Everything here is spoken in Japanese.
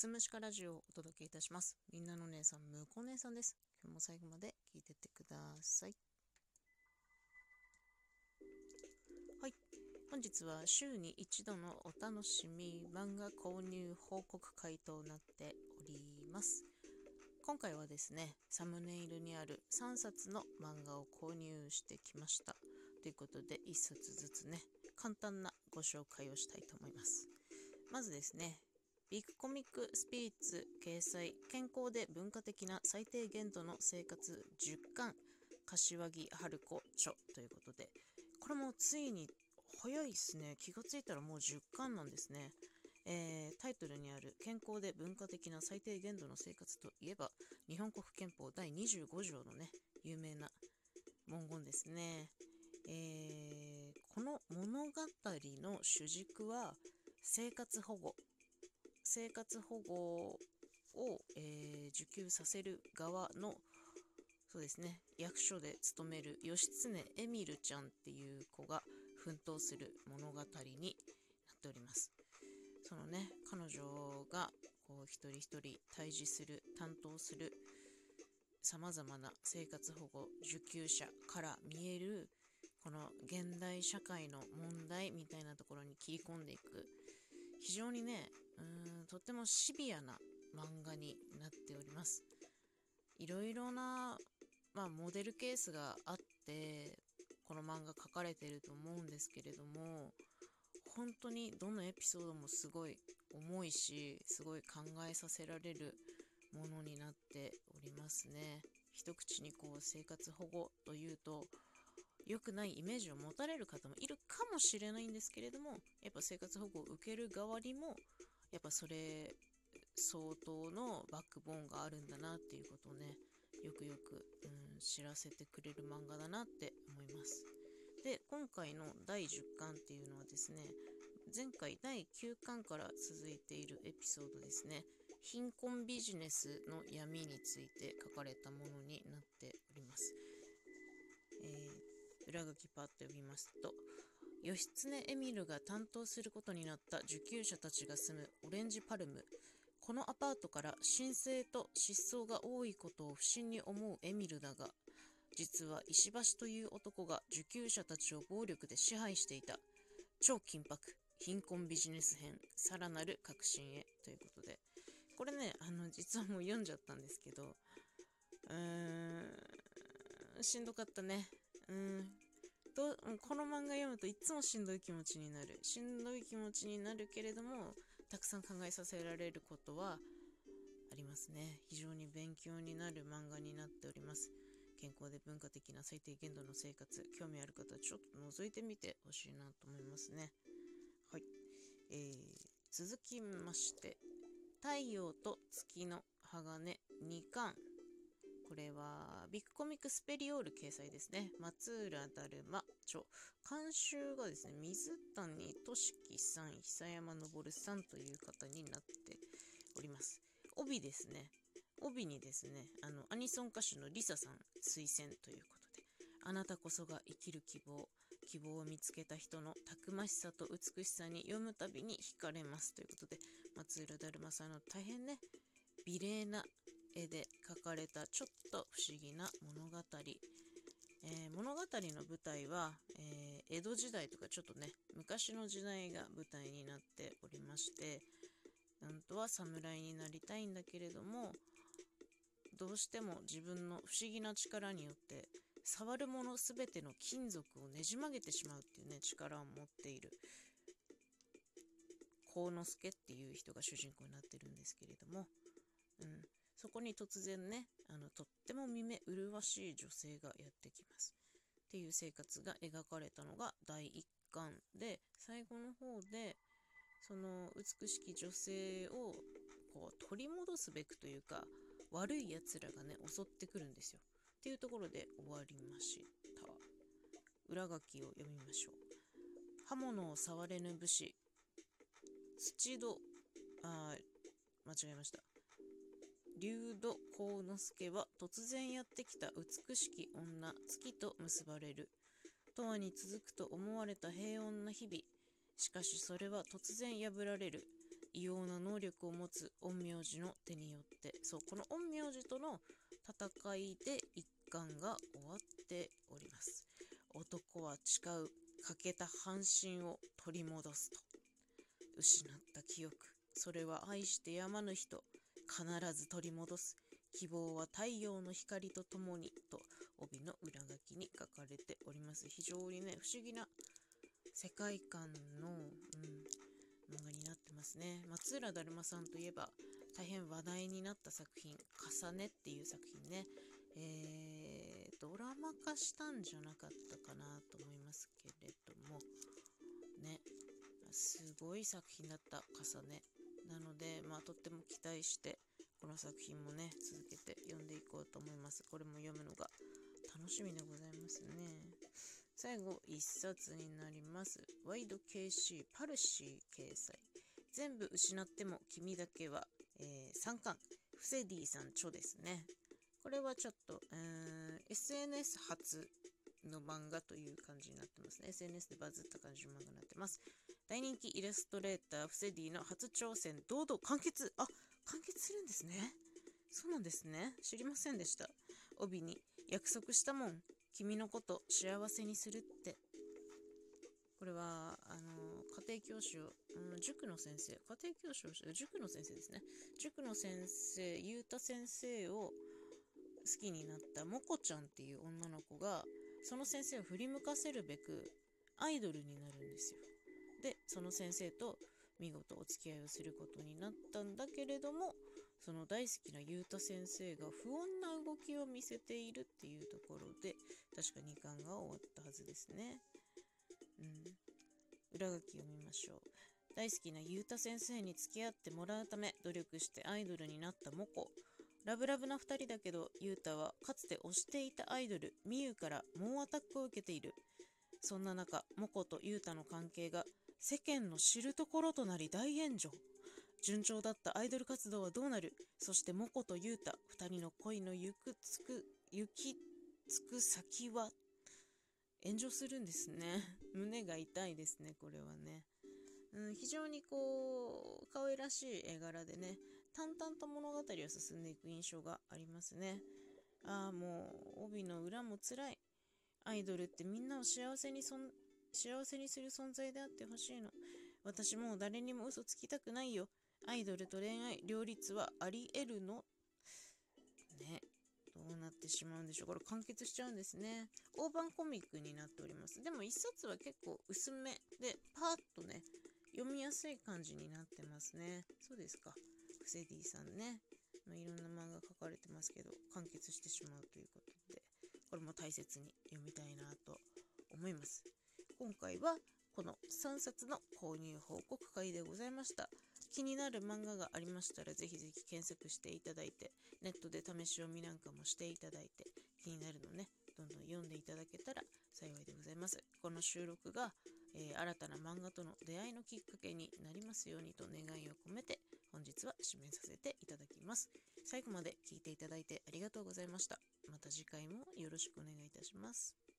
すむしかラジオをお届けいたします。みんなの姉さん、むこ姉さんです。今日も最後まで聞いてってください。はい。本日は週に一度のお楽しみ漫画購入報告会となっております。今回はですね、サムネイルにある3冊の漫画を購入してきました。ということで、1冊ずつね、簡単なご紹介をしたいと思います。まずですね、ビッグコミックスピリッツ掲載健康で文化的な最低限度の生活10巻柏木春子著ということでこれもついに早いですね。気がついたらもう10巻なんですね、えー、タイトルにある健康で文化的な最低限度の生活といえば日本国憲法第25条のね有名な文言ですね、えー、この物語の主軸は生活保護。生活保護を、えー、受給させる側のそうですね役所で勤める義経エミルちゃんっていう子が奮闘する物語になっております。そのね彼女がこう一人一人対峙する担当するさまざまな生活保護受給者から見えるこの現代社会の問題みたいなところに切り込んでいく。非常にねうんとってもシビアな漫画になっております。いろいろな、まあ、モデルケースがあってこの漫画描かれてると思うんですけれども本当にどのエピソードもすごい重いしすごい考えさせられるものになっておりますね。一口にこう生活保護というと良くないイメージを持たれる方もいるかもしれないんですけれどもやっぱ生活保護を受ける側にもやっぱそれ相当のバックボーンがあるんだなっていうことをねよくよく、うん、知らせてくれる漫画だなって思います。で今回の第10巻っていうのはですね前回第9巻から続いているエピソードですね。貧困ビジネスの闇について書かれたものになっております、えー裏書きパッと読みますと義経エミルが担当することになった受給者たちが住むオレンジパルム。このアパートから申請と失踪が多いことを不審に思うエミルだが実は石橋という男が受給者たちを暴力で支配していた。超緊迫貧困ビジネス編さらなる革新へ。ということで。これねあの実はもう読んじゃったんですけど。うーんしんどかったね。うん。どこの漫画読むといつもしんどい気持ちになる。しんどい気持ちになるけれどもたくさん考えさせられることはありますね。非常に勉強になる漫画になっております。健康で文化的な最低限度の生活興味ある方はちょっと覗いてみてほしいなと思いますね。はい、えー、続きまして太陽と月の鋼2巻これはビッグコミックスペリオール掲載ですね。松浦だるま著。監修がですね、水谷俊樹さん、久山昇さんという方になっております。帯ですね。帯にですね、あの、アニソン歌手のリサさん推薦ということで、あなたこそが生きる希望、希望を見つけた人のたくましさと美しさに読むたびに惹かれますということで、松浦だるまさんの大変ね、美麗な絵で描かれたちょっと不思議な物語、えー、物語の舞台は、えー、江戸時代とかちょっとね昔の時代が舞台になっておりましてなんとは侍になりたいんだけれどもどうしても自分の不思議な力によって触るもの全ての金属をねじ曲げてしまうっていうね力を持っている幸之助っていう人が主人公になってるんですけれども、うん、そこに突然ね、あの、とっても見目麗しい女性がやってきます。っていう生活が描かれたのが第1巻で、最後の方で、その美しき女性をこう取り戻すべくというか、悪い奴らがね、襲ってくるんですよ。っていうところで終わりました。裏書きを読みましょう。刃物を触れぬ武士、土戸、あ、間違えました。竜土幸之助は突然やってきた美しき女月と結ばれる。永遠に続くと思われた平穏な日々。しかしそれは突然破られる。異様な能力を持つ陰陽師の手によってそうこの陰陽師との戦いで一巻が終わっております男は誓う欠けた半身を取り戻すと失った記憶それは愛してやまぬ人必ず取り戻す希望は太陽の光とともにと帯の裏書きに書かれております。非常にね不思議な世界観の、うん、漫画になってますね。松浦だるまさんといえば大変話題になった作品「重ね」っていう作品ね。えー、ドラマ化したんじゃなかったかなと思いますけれども。ねすごい作品だった重ね。なのでまあとっても期待してこの作品もね続けて読んでいこうと思います。これも読むのが楽しみでございますね。最後1冊になります。ワイド KC パルシー掲載。全部失っても君だけは、えー、3巻。フセディさん著ですね。これはちょっと、えー、SNS 初の漫画という感じになってますね。SNS でバズった感じの漫画になってます。大人気イラストレーター、フセディの初挑戦、堂々完結あ、完結するんですね。そうなんですね。知りませんでした。帯に、約束したもん。君のこと幸せにするって。これは、あの、家庭教師を、うん、塾の先生、家庭教師を、塾の先生ですね。塾の先生、ゆうた先生を、好きになったモコちゃんっていう女の子がその先生を振り向かせるべくアイドルになるんですよ。でその先生と見事お付き合いをすることになったんだけれどもその大好きなゆうた先生が不穏な動きを見せているっていうところで確か2巻が終わったはずですね。うん、裏書きを見ましょう。大好きなゆうた先生に付き合ってもらうため努力してアイドルになったモコ。ラブラブな2人だけど、ユータはかつて推していたアイドル、ミユから猛アタックを受けている。そんな中、モコとユータの関係が世間の知るところとなり大炎上。順調だったアイドル活動はどうなるそしてモコとユータ、2人の恋の行くつく、行きつく先は炎上するんですね。胸が痛いですね、これはね。うん、非常にこう、可愛らしい絵柄でね、淡々と物語を進んでいく印象がありますね。ああ、もう、帯の裏も辛い。アイドルってみんなを幸せにそん、幸せにする存在であってほしいの。私もう誰にも嘘つきたくないよ。アイドルと恋愛、両立はあり得るのね。どうなってしまうんでしょう。これ完結しちゃうんですね。大判コミックになっております。でも一冊は結構薄めで、パーッとね、読みやすい感じになってますね。そうですか。フセディさんね、まあ、いろんな漫画書かれてますけど、完結してしまうということ、これも大切に読みたいなと思います。今回はこの3冊の購入報告会でございました。気になる漫画がありましたら、ぜひぜひ検索していただいて、ネットで試し読みなんかもしていただいて、気になるのね、どんどん読んでいただけたら幸いでございます。この収録が、えー、新たな漫画との出会いのきっかけになりますようにと願いを込めて、本日は締めさせていただきます。最後まで聞いていただいてありがとうございました。また次回もよろしくお願いいたします。